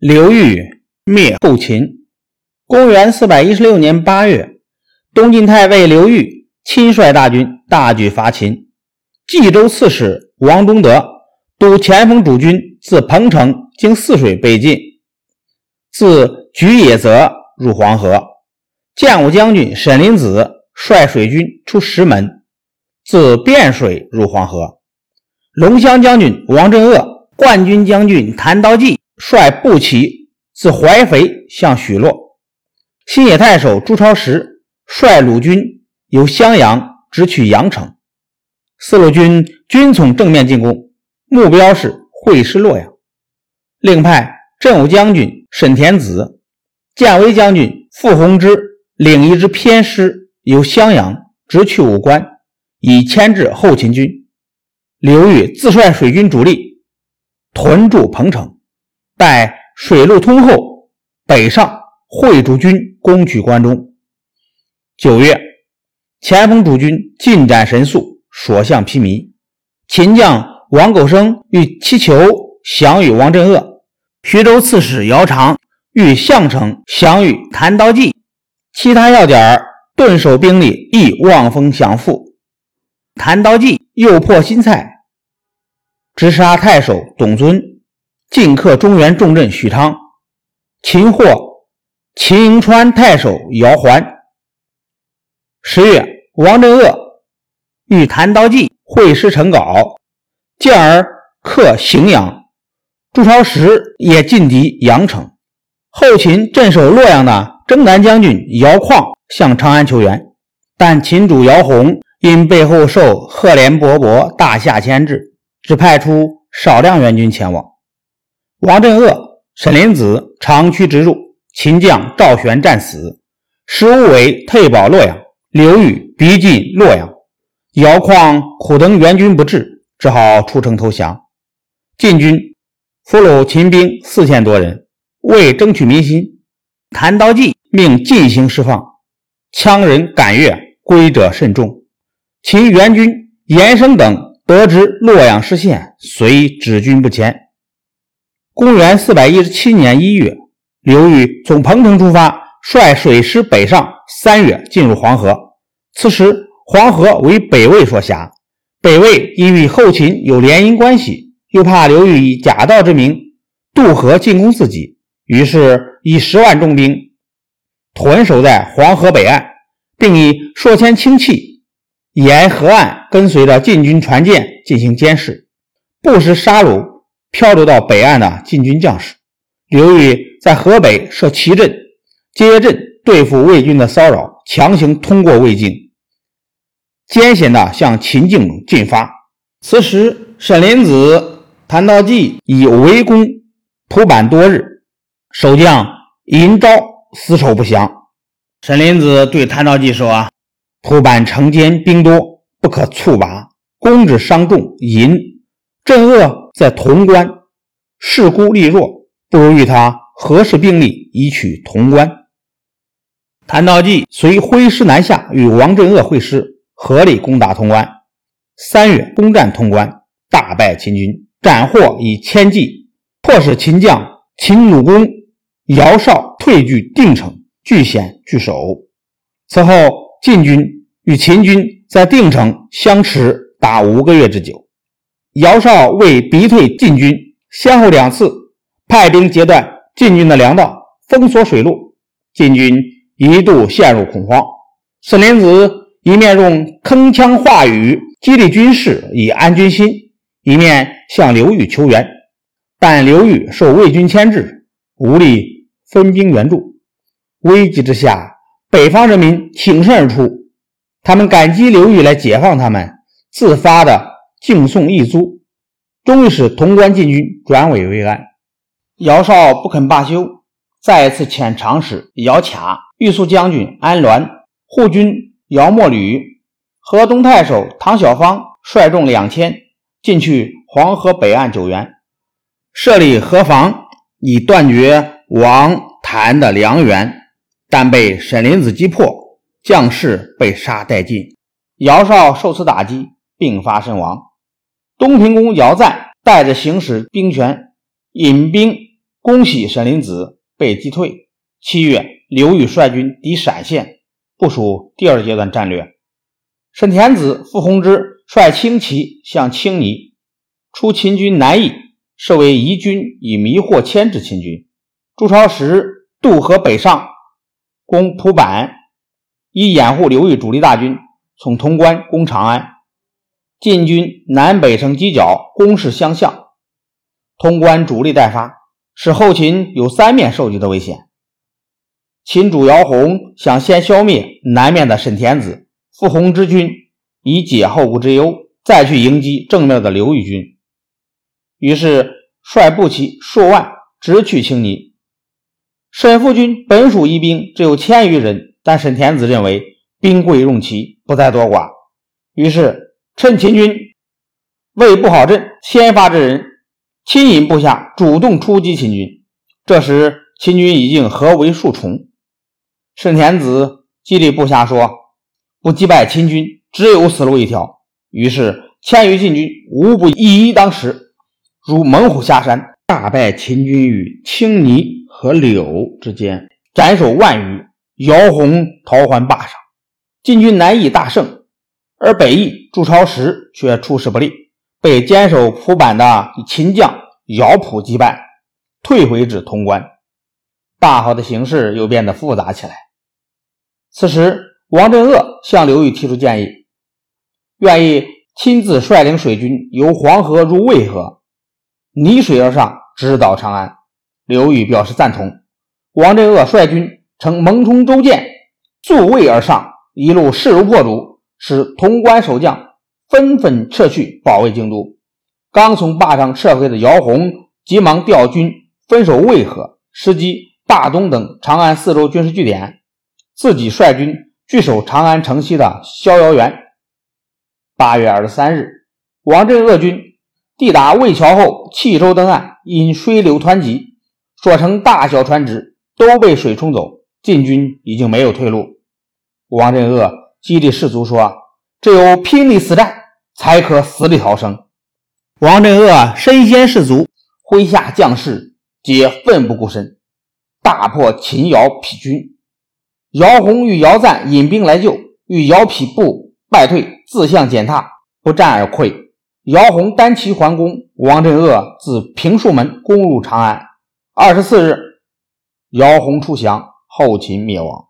刘裕灭后秦。公元四百一十六年八月，东晋太尉刘裕亲率大军大举伐秦。冀州刺史王忠德督前锋主军自彭城经泗水北进，自举野泽入黄河。建武将军沈林子率水军出石门，自汴水入黄河。龙骧将军王镇恶、冠军将军谭刀济率步骑自淮肥向许洛。新野太守朱超时率鲁军由襄阳直取阳城。四路军均从正面进攻，目标是会师洛阳。另派镇武将军沈田子、建威将军傅弘之领一支偏师由襄阳直去武关，以牵制后秦军。刘裕自率水军主力屯驻彭城，待水路通后，北上会主军攻取关中。九月，前锋主军进展神速，所向披靡。秦将王苟生欲祈求降与王镇恶，徐州刺史姚长欲项城降与谭刀济，其他要点顿守兵力亦望风降附。谭刀济又破新蔡。直杀太守董遵，进克中原重镇许昌，擒获秦营川太守姚桓。十月，王镇恶与谭道济会师成皋，进而克荥阳。朱超时也进敌阳城。后秦镇守洛阳的征南将军姚况向长安求援，但秦主姚泓因背后受赫连勃勃大夏牵制。只派出少量援军前往。王镇恶、沈林子长驱直入，秦将赵玄战死，石无为退保洛阳。刘裕逼近洛阳，姚况苦等援军不至，只好出城投降。晋军俘虏秦兵四千多人，为争取民心，谭刀济命进行释放，羌人感悦，归者甚众。秦援军严生等。得知洛阳失陷，遂止军不前。公元四百一十七年一月，刘裕从彭城出发，率水师北上。三月进入黄河。此时黄河为北魏所辖，北魏因与后秦有联姻关系，又怕刘裕以假道之名渡河进攻自己，于是以十万重兵屯守在黄河北岸，并以数千轻骑。沿河岸跟随着晋军船舰进行监视，不时杀戮漂流到北岸的晋军将士。刘裕在河北设旗阵、接阵，对付魏军的骚扰，强行通过魏境，艰险地向秦境进发。此时，沈林子、谭道济已围攻蒲坂多日，守将尹昭死守不降。沈林子对谭道济说。啊蒲坂城坚兵多，不可猝拔，攻之伤重。淫镇恶在潼关，势孤力弱，不如与他合适兵力，以取潼关。谭道济随挥师南下，与王镇恶会师，合力攻打潼关。三月，攻占潼关，大败秦军，斩获以千计，迫使秦将秦鲁公姚绍退据定城，据险据守。此后。晋军与秦军在定城相持达五个月之久。姚绍为逼退晋军，先后两次派兵截断晋军的粮道，封锁水路，晋军一度陷入恐慌。沈林子一面用铿锵话语激励军士以安军心，一面向刘裕求援，但刘裕受魏军牵制，无力分兵援助。危急之下。北方人民挺身而出，他们感激刘裕来解放他们，自发的敬送义租，终于使潼关禁军转危为安。姚绍不肯罢休，再次遣长史姚卡、豫速将军安鸾、护军姚墨吕、河东太守唐晓芳率众两千进去黄河北岸救援，设立河防，以断绝王谭的粮源。但被沈林子击破，将士被杀殆尽。姚绍受此打击，病发身亡。东平公姚赞带着行使兵权，引兵恭喜沈林子被击退。七月，刘裕率军抵陕县，部署第二阶段战略。沈田子、傅弘之率轻骑向青泥，出秦军南邑，设为疑军，以迷惑牵制秦军。朱超时渡河北上，攻蒲坂，以掩护刘裕主力大军从潼关攻长安。晋军南北城犄角，攻势相向，潼关主力待发，使后秦有三面受敌的危险。秦主姚泓想先消灭南面的沈田子、傅弘之军，以解后顾之忧，再去迎击正面的刘裕军。于是率步骑数万直取青泥。沈复军本属一兵，只有千余人，但沈田子认为兵贵用齐，不再多寡，于是趁秦军未布好阵，先发制人，亲引部下主动出击秦军。这时秦军已经合围数重。沈田子激励部下说：“不击败秦军，只有死路一条。”于是千余禁军无不一一当十，如猛虎下山，大败秦军于青泥和柳之间，斩首万余。姚红逃还坝上，晋军难以大胜，而北翼筑巢时却出师不利，被坚守蒲坂的秦将姚普击败，退回至潼关。大好的形势又变得复杂起来。此时，王镇恶向刘裕提出建议，愿意亲自率领水军由黄河入渭河，逆水而上，直捣长安。刘裕表示赞同。王镇恶率军乘蒙冲舟舰溯渭而上，一路势如破竹，使潼关守将纷纷撤去，保卫京都。刚从坝上撤回的姚泓急忙调军分守渭河，时机大东等长安四周军事据点。自己率军据守长安城西的逍遥园。八月二十三日，王镇恶军抵达渭桥后，弃舟登岸，因水流湍急，所乘大小船只都被水冲走，晋军已经没有退路。王镇恶激励士卒说：“只有拼力死战，才可死里逃生。”王镇恶身先士卒，麾下将士皆奋不顾身，大破秦姚疲军。姚宏与姚赞引兵来救，与姚丕部败退，自相践踏，不战而溃。姚宏单骑还攻，王镇恶自平树门攻入长安。二十四日，姚宏出降，后秦灭亡。